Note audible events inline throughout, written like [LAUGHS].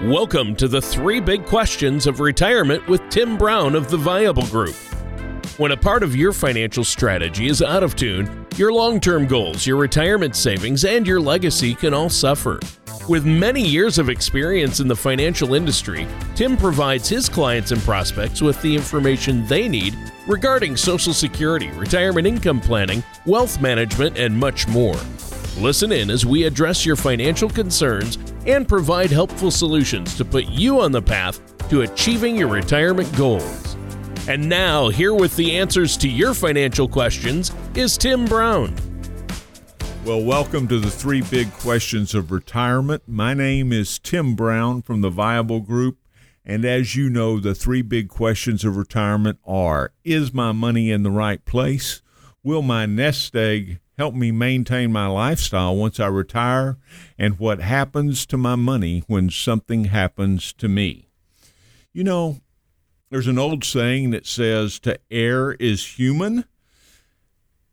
Welcome to the three big questions of retirement with Tim Brown of the Viable Group. When a part of your financial strategy is out of tune, your long term goals, your retirement savings, and your legacy can all suffer. With many years of experience in the financial industry, Tim provides his clients and prospects with the information they need regarding Social Security, retirement income planning, wealth management, and much more. Listen in as we address your financial concerns and provide helpful solutions to put you on the path to achieving your retirement goals. And now, here with the answers to your financial questions is Tim Brown. Well, welcome to the three big questions of retirement. My name is Tim Brown from the Viable Group. And as you know, the three big questions of retirement are Is my money in the right place? Will my nest egg help me maintain my lifestyle once I retire, and what happens to my money when something happens to me. You know, there's an old saying that says to err is human.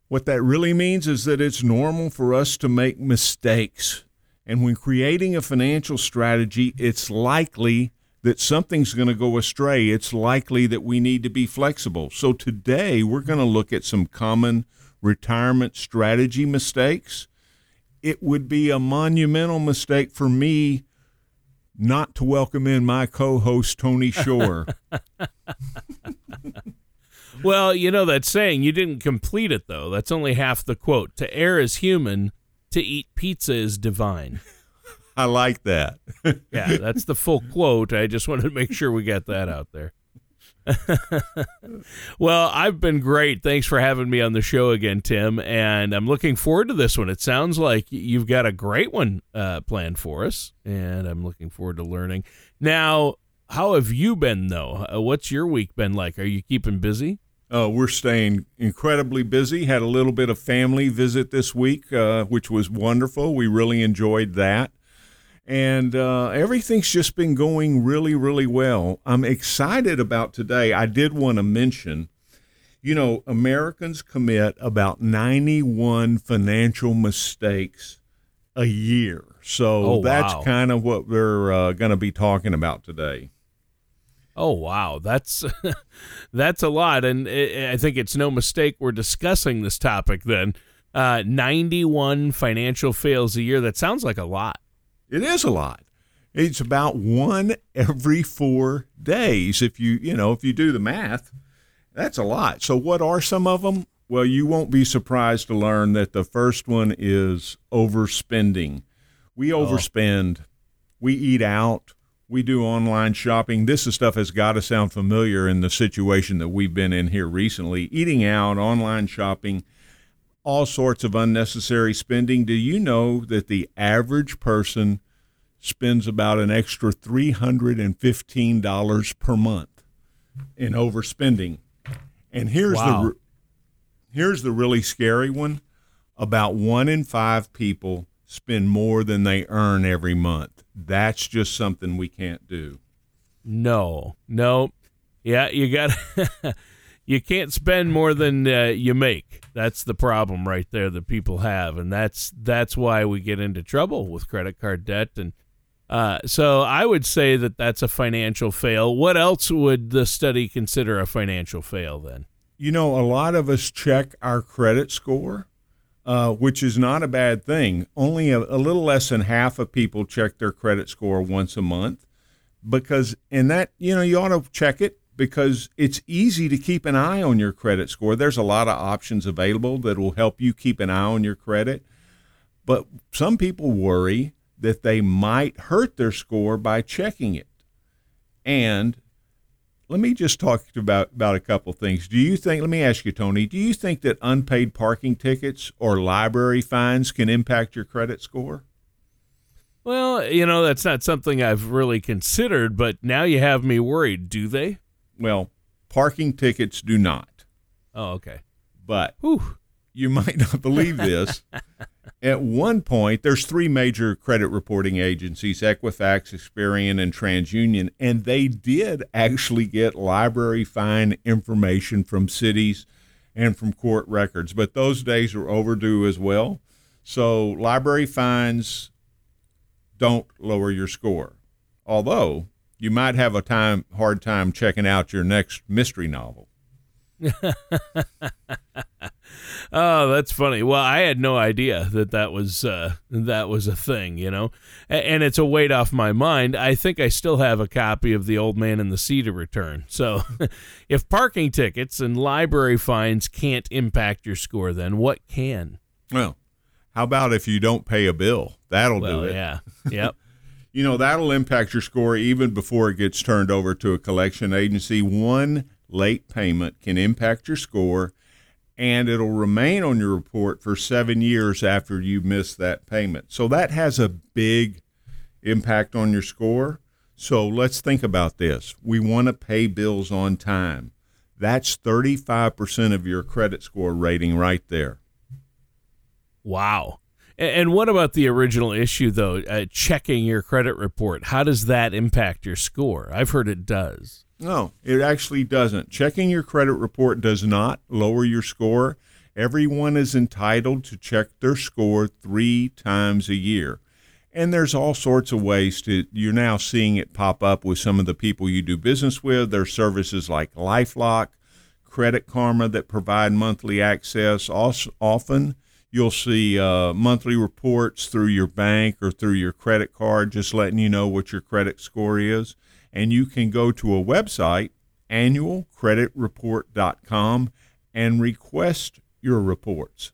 What that really means is that it's normal for us to make mistakes. And when creating a financial strategy, it's likely that something's going to go astray. It's likely that we need to be flexible. So today, we're going to look at some common retirement strategy mistakes, it would be a monumental mistake for me not to welcome in my co-host Tony Shore. [LAUGHS] well, you know that saying, you didn't complete it though. That's only half the quote. To err is human, to eat pizza is divine. I like that. yeah, that's the full quote. I just wanted to make sure we got that out there. [LAUGHS] well, I've been great. Thanks for having me on the show again, Tim. And I'm looking forward to this one. It sounds like you've got a great one uh, planned for us, and I'm looking forward to learning. Now, how have you been, though? Uh, what's your week been like? Are you keeping busy? Uh, we're staying incredibly busy. Had a little bit of family visit this week, uh, which was wonderful. We really enjoyed that and uh, everything's just been going really, really well. I'm excited about today. I did want to mention, you know, Americans commit about 91 financial mistakes a year. So oh, that's wow. kind of what we're uh, going to be talking about today. Oh wow, that's [LAUGHS] that's a lot, and I think it's no mistake we're discussing this topic. Then, uh, ninety-one financial fails a year. That sounds like a lot. It is a lot. It's about one every four days. If you, you know, if you do the math, that's a lot. So what are some of them? Well, you won't be surprised to learn that the first one is overspending. We oh. overspend. Oh. We eat out. We do online shopping. This is stuff has got to sound familiar in the situation that we've been in here recently. Eating out, online shopping, all sorts of unnecessary spending. Do you know that the average person spends about an extra $315 per month in overspending? And here's wow. the here's the really scary one. About 1 in 5 people spend more than they earn every month. That's just something we can't do. No. No. Yeah, you got [LAUGHS] you can't spend more than uh, you make. That's the problem right there that people have, and that's that's why we get into trouble with credit card debt. And uh, so I would say that that's a financial fail. What else would the study consider a financial fail then? You know, a lot of us check our credit score, uh, which is not a bad thing. Only a, a little less than half of people check their credit score once a month because in that you know you ought to check it because it's easy to keep an eye on your credit score. There's a lot of options available that will help you keep an eye on your credit. But some people worry that they might hurt their score by checking it. And let me just talk about, about a couple things. Do you think, let me ask you, Tony, do you think that unpaid parking tickets or library fines can impact your credit score? Well, you know, that's not something I've really considered, but now you have me worried. Do they? Well, parking tickets do not. Oh, okay. But Whew. you might not believe this. [LAUGHS] At one point, there's three major credit reporting agencies Equifax, Experian, and TransUnion, and they did actually get library fine information from cities and from court records. But those days are overdue as well. So, library fines don't lower your score Although you might have a time hard time checking out your next mystery novel. [LAUGHS] oh, that's funny. Well, I had no idea that that was uh, that was a thing, you know, and it's a weight off my mind. I think I still have a copy of The Old Man and the Sea to return. So, [LAUGHS] if parking tickets and library fines can't impact your score, then what can? Well, how about if you don't pay a bill? That'll well, do it. Yeah. [LAUGHS] Yep. You know that'll impact your score even before it gets turned over to a collection agency. One late payment can impact your score and it'll remain on your report for seven years after you miss that payment. So that has a big impact on your score. So let's think about this. We want to pay bills on time. That's 35% of your credit score rating right there. Wow. And what about the original issue, though? Uh, checking your credit report. How does that impact your score? I've heard it does. No, it actually doesn't. Checking your credit report does not lower your score. Everyone is entitled to check their score three times a year. And there's all sorts of ways to, you're now seeing it pop up with some of the people you do business with. There's services like Lifelock, Credit Karma that provide monthly access. Also, often you'll see uh, monthly reports through your bank or through your credit card, just letting you know what your credit score is and you can go to a website, annualcreditreport.com, and request your reports.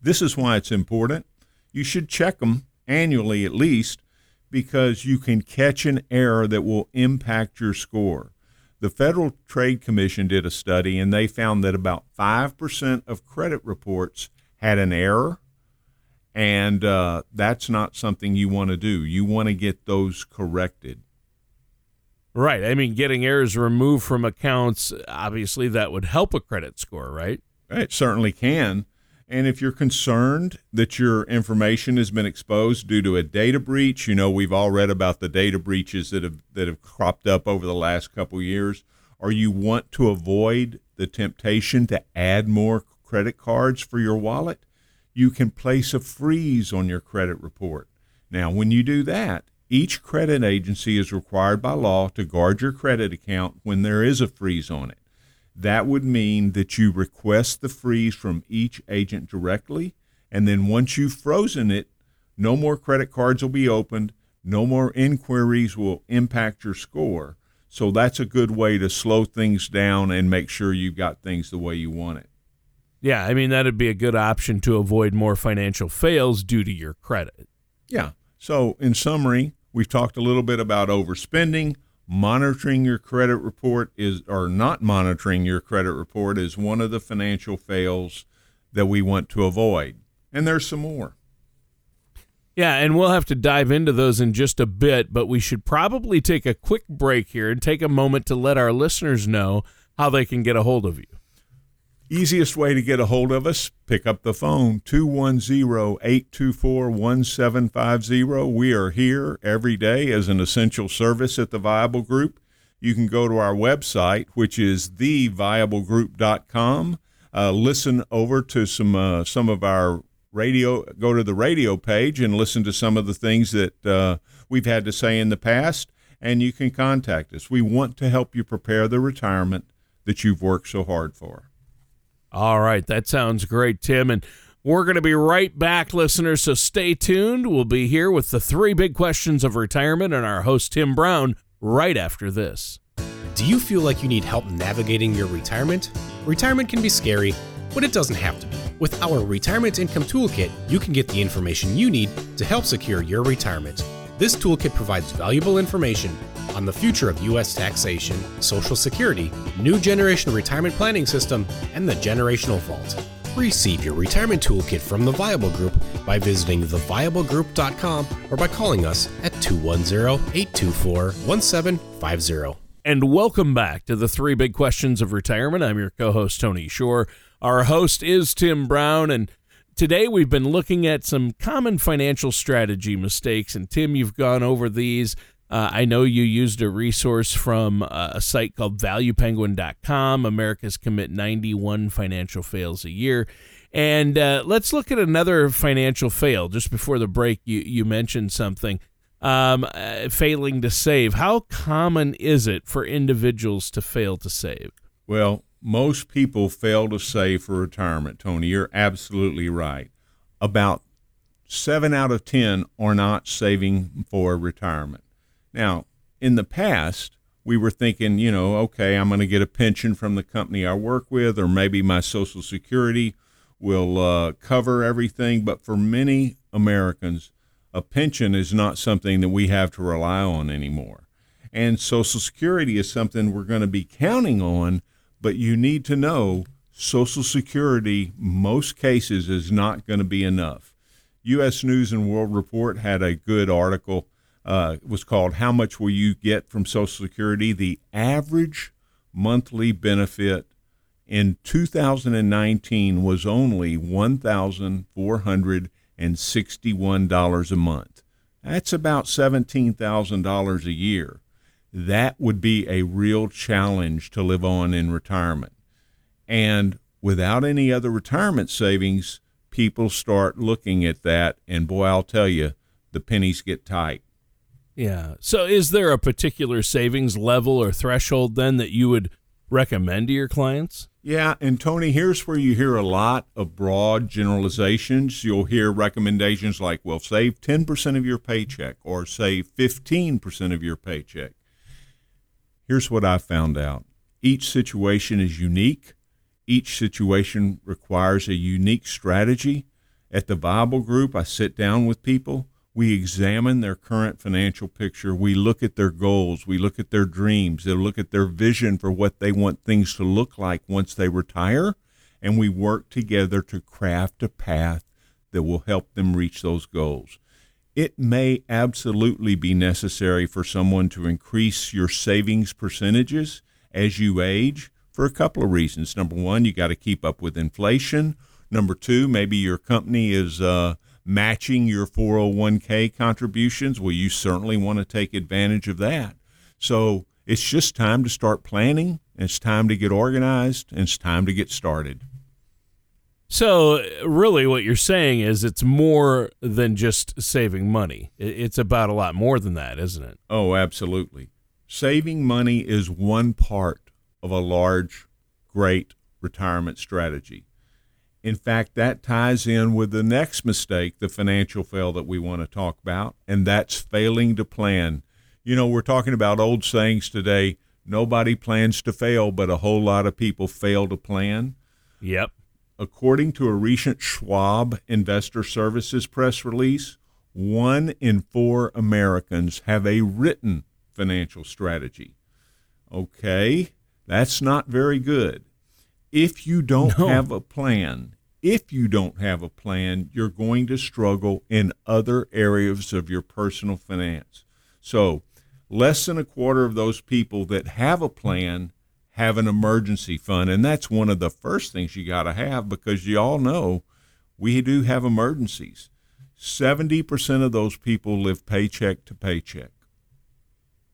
This is why it's important. You should check them annually at least because you can catch an error that will impact your score. The Federal Trade Commission did a study and they found that about 5% of credit reports had an error, and uh, that's not something you want to do. You want to get those corrected. Right. I mean, getting errors removed from accounts, obviously, that would help a credit score, right? It certainly can. And if you're concerned that your information has been exposed due to a data breach, you know we've all read about the data breaches that have that have cropped up over the last couple years, or you want to avoid the temptation to add more credit cards for your wallet, you can place a freeze on your credit report. Now, when you do that, each credit agency is required by law to guard your credit account when there is a freeze on it. That would mean that you request the freeze from each agent directly, and then once you've frozen it, no more credit cards will be opened, no more inquiries will impact your score. So that's a good way to slow things down and make sure you've got things the way you want it. Yeah, I mean, that'd be a good option to avoid more financial fails due to your credit. Yeah. So, in summary, We've talked a little bit about overspending. Monitoring your credit report is, or not monitoring your credit report is one of the financial fails that we want to avoid. And there's some more. Yeah, and we'll have to dive into those in just a bit, but we should probably take a quick break here and take a moment to let our listeners know how they can get a hold of you. Easiest way to get a hold of us, pick up the phone 210-824-1750. We are here every day as an essential service at the Viable Group. You can go to our website, which is theviablegroup.com. Uh, listen over to some uh, some of our radio. Go to the radio page and listen to some of the things that uh, we've had to say in the past, and you can contact us. We want to help you prepare the retirement that you've worked so hard for. All right, that sounds great, Tim. And we're going to be right back, listeners, so stay tuned. We'll be here with the three big questions of retirement and our host, Tim Brown, right after this. Do you feel like you need help navigating your retirement? Retirement can be scary, but it doesn't have to be. With our Retirement Income Toolkit, you can get the information you need to help secure your retirement. This toolkit provides valuable information on the future of U.S. taxation, Social Security, new generation retirement planning system, and the generational vault. Receive your retirement toolkit from the Viable Group by visiting theviablegroup.com or by calling us at 210 824 1750. And welcome back to the three big questions of retirement. I'm your co host, Tony Shore. Our host is Tim Brown, and Today, we've been looking at some common financial strategy mistakes. And Tim, you've gone over these. Uh, I know you used a resource from uh, a site called valuepenguin.com. America's commit 91 financial fails a year. And uh, let's look at another financial fail. Just before the break, you, you mentioned something. um, uh, failing to save. How common is it for individuals to fail to save? Well, most people fail to save for retirement, Tony. You're absolutely right. About seven out of 10 are not saving for retirement. Now, in the past, we were thinking, you know, okay, I'm going to get a pension from the company I work with, or maybe my Social Security will uh, cover everything. But for many Americans, a pension is not something that we have to rely on anymore. And Social Security is something we're going to be counting on, but you need to know Social Security, most cases, is not going to be enough. U.S. News and World Report had a good article. Uh, was called "How Much Will You Get from Social Security?" The average monthly benefit in 2019 was only $1,461 a month. That's about $17,000 a year. That would be a real challenge to live on in retirement. And without any other retirement savings, people start looking at that, and boy, I'll tell you, the pennies get tight. Yeah. So, is there a particular savings level or threshold then that you would recommend to your clients? Yeah, and Tony, here's where you hear a lot of broad generalizations. You'll hear recommendations like, well, save 10% of your paycheck or save 15% of your paycheck. Here's what I found out each situation is unique each situation requires a unique strategy. At the Viable Group, I sit down with people. We examine their current financial picture. We look at their goals. We look at their dreams. They look at their vision for what they want things to look like once they retire. And we work together to craft a path that will help them reach those goals. It may absolutely be necessary for someone to increase your savings percentages as you age for a couple of reasons. Number one, you got to keep up with inflation. Number two, maybe your company is uh, matching your 401k contributions. Well, you certainly want to take advantage of that. So it's just time to start planning. It's time to get organized. And it's time to get started. So, really, what you're saying is it's more than just saving money. It's about a lot more than that, isn't it? Oh, absolutely. Saving money is one part of a large, great retirement strategy. In fact, that ties in with the next mistake, the financial fail that we want to talk about, and that's failing to plan. You know, we're talking about old sayings today. Nobody plans to fail, but a whole lot of people fail to plan. Yep. According to a recent Schwab Investor Services press release, one in four Americans have a written financial strategy. Okay, that's not very good. If you don't no. have a plan, if you don't have a plan, you're going to struggle in other areas of your personal finance. So, less than a quarter of those people that have a plan have an emergency fund. And that's one of the first things you got to have because you all know we do have emergencies. 70% of those people live paycheck to paycheck.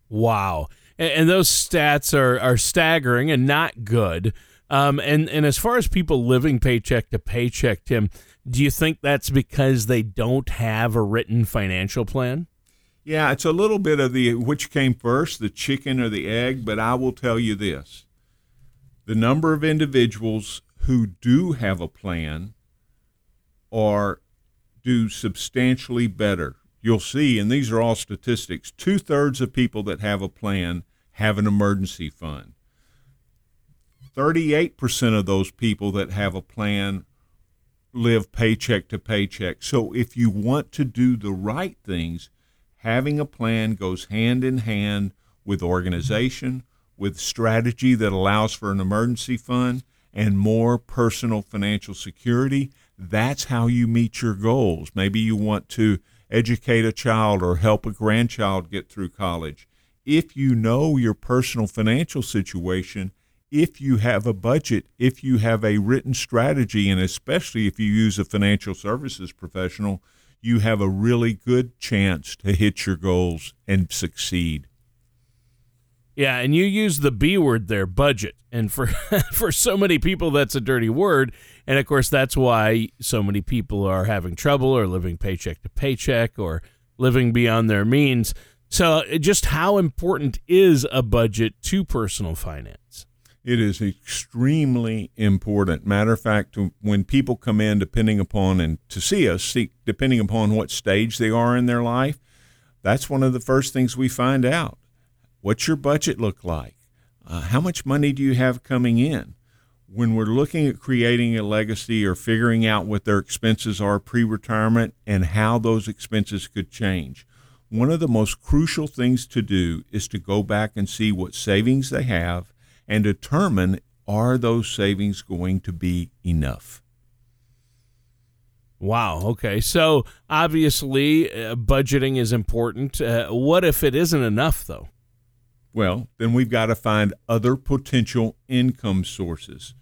Wow and, those stats are are staggering and not good. Um, and and as far as people living paycheck to paycheck, Tim, do you think that's because they don't have a written financial plan? Yeah, it's a little bit of the which came first, the chicken or the egg. But I will tell you this: the number of individuals who do have a plan are do substantially better. You'll see, and these are all statistics. Two thirds of people that have a plan have an emergency fund. 38% of those people that have a plan live paycheck to paycheck. So if you want to do the right things, having a plan goes hand in hand with organization, with strategy that allows for an emergency fund and more personal financial security. That's how you meet your goals. Maybe you want to educate a child or help a grandchild get through college if you know your personal financial situation, if you have a budget, if you have a written strategy, and especially if you use a financial services professional, you have a really good chance to hit your goals and succeed. Yeah, and you use the B word there, budget. And for [LAUGHS] for so many people that's a dirty word, and of course that's why so many people are having trouble or living paycheck to paycheck or living beyond their means. So, just how important is a budget to personal finance? It is extremely important. Matter of fact, when people come in, depending upon and to see us, see, depending upon what stage they are in their life, that's one of the first things we find out. What's your budget look like? Uh, how much money do you have coming in? When we're looking at creating a legacy or figuring out what their expenses are pre retirement and how those expenses could change, one of the most crucial things to do is to go back and see what savings they have and determine are those savings going to be enough? Wow. Okay. So obviously, uh, budgeting is important. Uh, what if it isn't enough, though? Well, then we've got to find other potential income sources.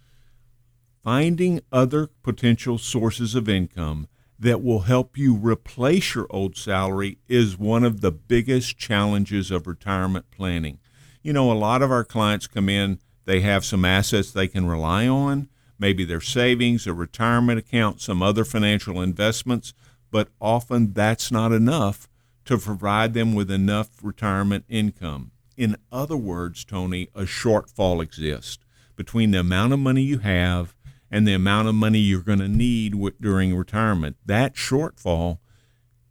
Finding other potential sources of income that will help you replace your old salary is one of the biggest challenges of retirement planning. You know, a lot of our clients come in, they have some assets they can rely on, maybe their savings, a retirement account, some other financial investments, but often that's not enough to provide them with enough retirement income. In other words, Tony, a shortfall exists between the amount of money you have and the amount of money you're going to need during retirement. That shortfall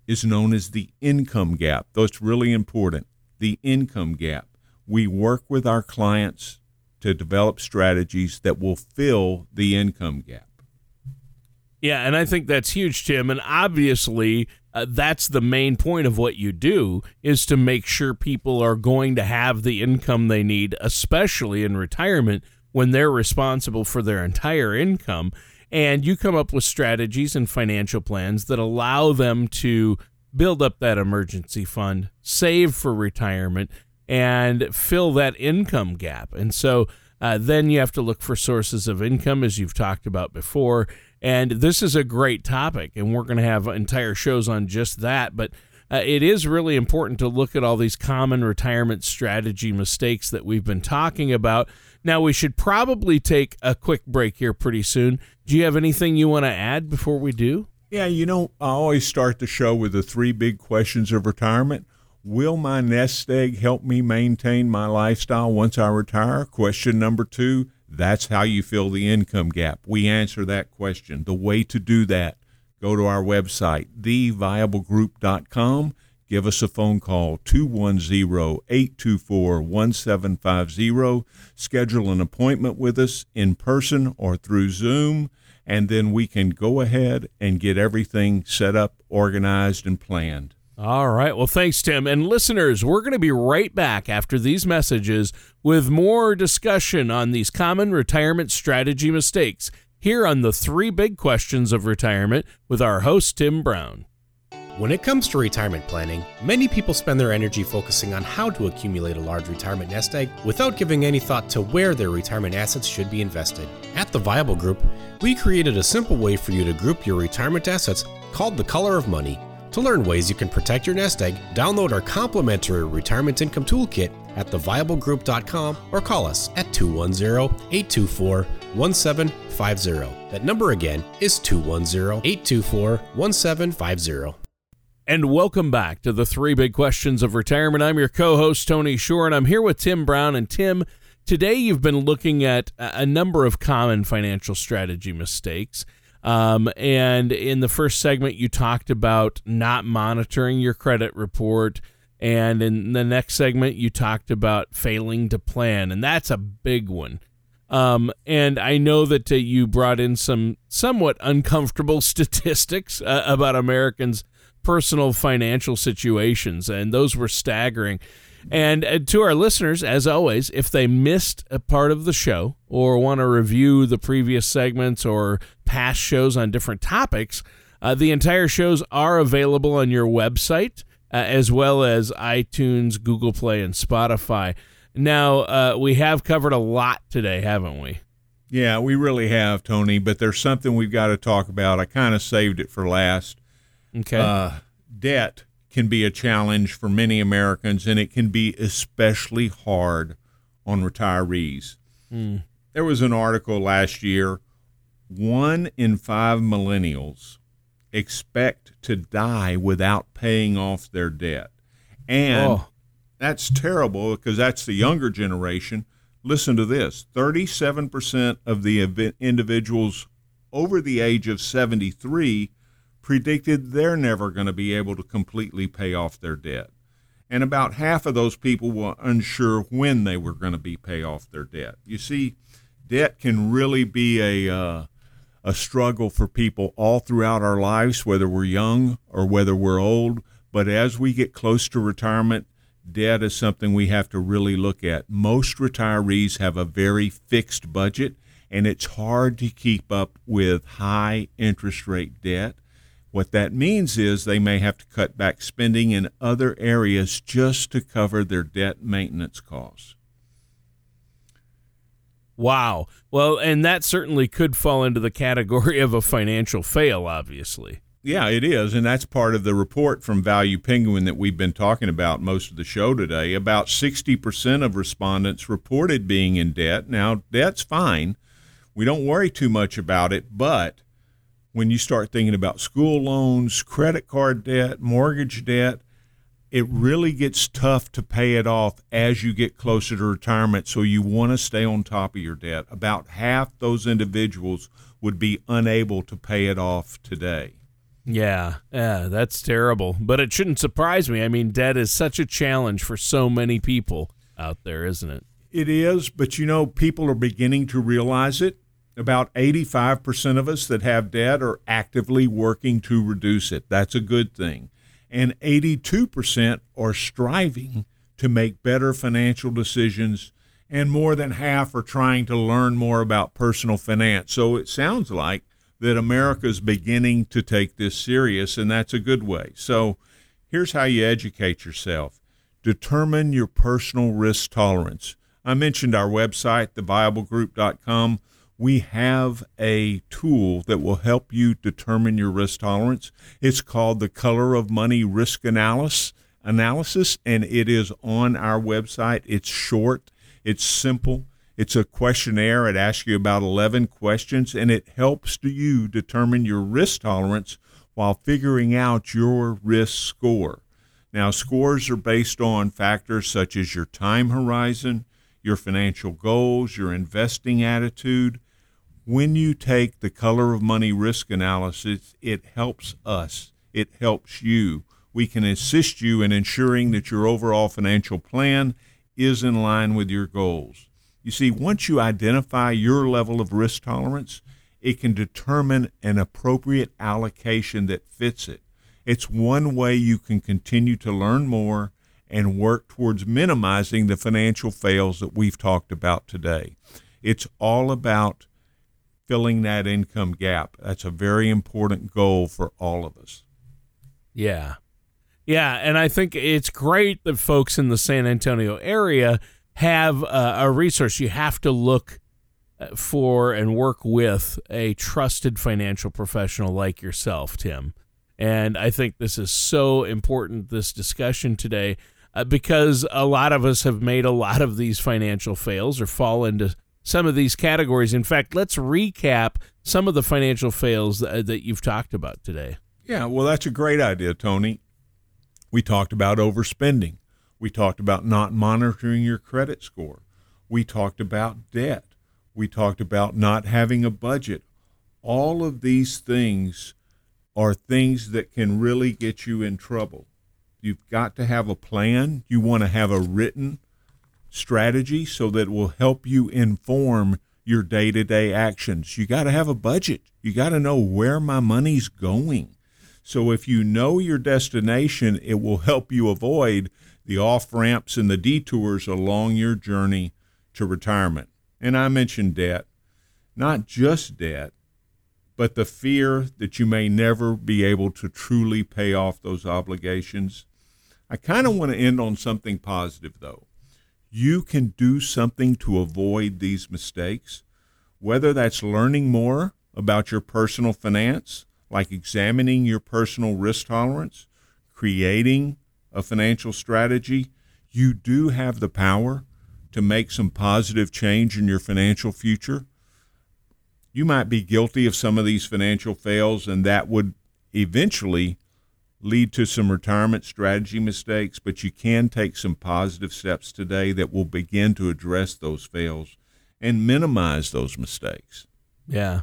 is known as the income gap. Though it's really important. The income gap. We work with our clients to develop strategies that will fill the income gap. Yeah, and I think that's huge, Tim. And obviously, uh, that's the main point of what you do is to make sure people are going to have the income they need, especially in retirement when they're responsible for their entire income. And you come up with strategies and financial plans that allow them to build up that emergency fund, save for retirement, and fill that income gap. And so uh, then you have to look for sources of income, as you've talked about before. And this is a great topic, and we're going to have entire shows on just that. But uh, it is really important to look at all these common retirement strategy mistakes that we've been talking about now, we should probably take a quick break here pretty soon. Do you have anything you want to add before we do? Yeah, you know, I always start the show with the three big questions of retirement. Will my nest egg help me maintain my lifestyle once I retire? Question number two that's how you fill the income gap. We answer that question. The way to do that, go to our website, theviablegroup.com give us a phone call 210-824-1750 schedule an appointment with us in person or through zoom and then we can go ahead and get everything set up organized and planned all right well thanks tim and listeners we're going to be right back after these messages with more discussion on these common retirement strategy mistakes here on the three big questions of retirement with our host tim brown when it comes to retirement planning, many people spend their energy focusing on how to accumulate a large retirement nest egg without giving any thought to where their retirement assets should be invested. At the Viable Group, we created a simple way for you to group your retirement assets called the Color of Money. To learn ways you can protect your nest egg, download our complimentary retirement income toolkit at theviablegroup.com or call us at 210 824 1750. That number again is 210 824 1750. And welcome back to the three big questions of retirement. I'm your co host, Tony Shore, and I'm here with Tim Brown. And Tim, today you've been looking at a number of common financial strategy mistakes. Um, and in the first segment, you talked about not monitoring your credit report. And in the next segment, you talked about failing to plan. And that's a big one. Um, and I know that uh, you brought in some somewhat uncomfortable [LAUGHS] statistics uh, about Americans personal financial situations, and those were staggering. And uh, to our listeners, as always, if they missed a part of the show or want to review the previous segments or past shows on different topics, uh, the entire shows are available on your website uh, as well as iTunes, Google Play, and Spotify. Now, uh, we have covered a lot today, haven't we? Yeah, we really have, Tony, but there's something we've got to talk about. I kind of saved it for last. Okay. Uh, debt can be a challenge for many Americans, and it can be especially hard on retirees. Mm. There was an article last year one in five millennials expect to die without paying off their debt. And oh. that's terrible because that's the younger generation. Listen to this 37% of the individuals over the age of 73 predicted they're never going to be able to completely pay off their debt. And about half of those people were unsure when they were going to be pay off their debt. You see, debt can really be a uh, a struggle for people all throughout our lives, whether we're young or whether we're old. But as we get close to retirement, debt is something we have to really look at. Most retirees have a very fixed budget, and it's hard to keep up with high interest rate debt. What that means is they may have to cut back spending in other areas just to cover their debt maintenance costs. Wow. Well, and that certainly could fall into the category of a financial fail, obviously. Yeah, it is. And that's part of the report from Value Penguin that we've been talking about most of the show today. About 60% of respondents reported being in debt. Now, debt's fine. We don't worry too much about it, but when you start thinking about school loans, credit card debt, mortgage debt, it really gets tough to pay it off as you get closer to retirement. So you want to stay on top of your debt. About half those individuals would be unable to pay it off today. Yeah, yeah, that's terrible. But it shouldn't surprise me. I mean, debt is such a challenge for so many people out there, isn't it? It is, but you know, people are beginning to realize it. About 85% of us that have debt are actively working to reduce it. That's a good thing and 82% are striving to make better financial decisions, and more than half are trying to learn more about personal finance. So it sounds like that America is beginning to take this serious, and that's a good way. So here's how you educate yourself determine your personal risk tolerance. I mentioned our website, theviablegroup.com we have a tool that will help you determine your risk tolerance. It's called the Color of Money Risk Analysis, and it is on our website. It's short, it's simple. It's a questionnaire. It asks you about 11 questions and it helps you determine your risk tolerance while figuring out your risk score. Now, scores are based on factors such as your time horizon, your financial goals, your investing attitude, when you take the color of money risk analysis, it helps us, it helps you. We can assist you in ensuring that your overall financial plan is in line with your goals. You see, once you identify your level of risk tolerance, it can determine an appropriate allocation that fits it. It's one way you can continue to learn more and work towards minimizing the financial fails that we've talked about today. It's all about filling that income gap. That's a very important goal for all of us. Yeah. Yeah. And I think it's great that folks in the San Antonio area have uh, a resource. You have to look uh, for and work with a trusted financial professional like yourself, Tim. And I think this is so important, this discussion today, uh, because a lot of us have made a lot of these financial fails or fall into some of these categories. In fact, let's recap some of the financial fails that, that you've talked about today. Yeah, well, that's a great idea, Tony. We talked about overspending. We talked about not monitoring your credit score. We talked about debt. We talked about not having a budget. All of these things are things that can really get you in trouble. You've got to have a plan. You want to have a written strategy so that will help you inform your day to day actions. You got to have a budget, you got to know where my money's going. So if you know your destination, it will help you avoid the off ramps and the detours along your journey to retirement. And I mentioned debt, not just debt, but the fear that you may never be able to truly pay off those obligations. I kind of want to end on something positive, though you can do something to avoid these mistakes, whether that's learning more about your personal finance, like examining your personal risk tolerance, creating a financial strategy, you do have the power to make some positive change in your financial future. You might be guilty of some of these financial fails, and that would eventually lead to some retirement strategy mistakes, but you can take some positive steps today that will begin to address those fails and minimize those mistakes. Yeah.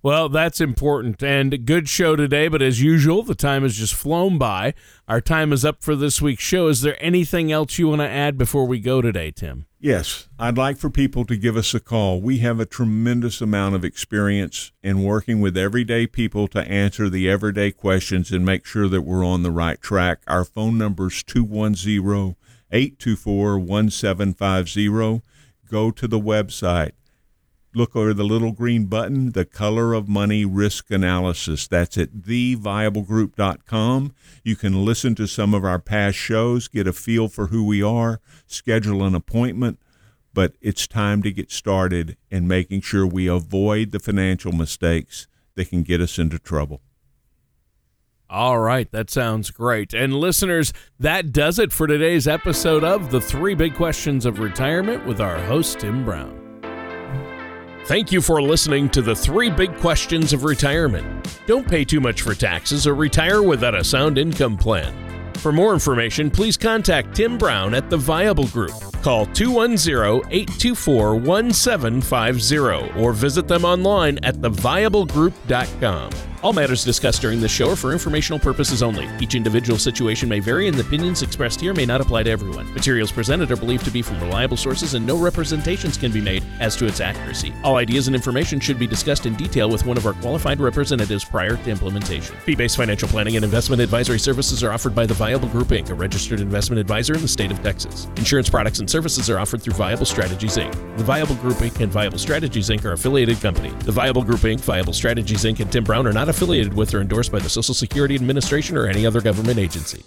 Well, that's important and good show today, but as usual, the time has just flown by. Our time is up for this week's show. Is there anything else you want to add before we go today, Tim? Yes, I'd like for people to give us a call. We have a tremendous amount of experience in working with everyday people to answer the everyday questions and make sure that we're on the right track. Our phone number is 210 824 1750. Go to the website look over the little green button, the color of money risk analysis. That's at theviablegroup.com. You can listen to some of our past shows, get a feel for who we are, schedule an appointment. But it's time to get started in making sure we avoid the financial mistakes that can get us into trouble. All right, that sounds great. And listeners, that does it for today's episode of The Three Big Questions of Retirement with our host, Tim Brown. Thank you for listening to the three big questions of retirement. Don't pay too much for taxes or retire without a sound income plan. For more information, please contact Tim Brown at the Viable Group. Call 210 824 1750 or visit them online at theviablegroup.com. All matters discussed during this show are for informational purposes only. Each individual situation may vary, and the opinions expressed here may not apply to everyone. Materials presented are believed to be from reliable sources, and no representations can be made as to its accuracy. All ideas and information should be discussed in detail with one of our qualified representatives prior to implementation. Fee based financial planning and investment advisory services are offered by the Viable Group Inc., a registered investment advisor in the state of Texas. Insurance products and services are offered through Viable Strategies Inc. The Viable Group Inc. and Viable Strategies Inc. are affiliated company. The Viable Group Inc., Viable Strategies Inc., and Tim Brown are not affiliated with or endorsed by the Social Security Administration or any other government agency.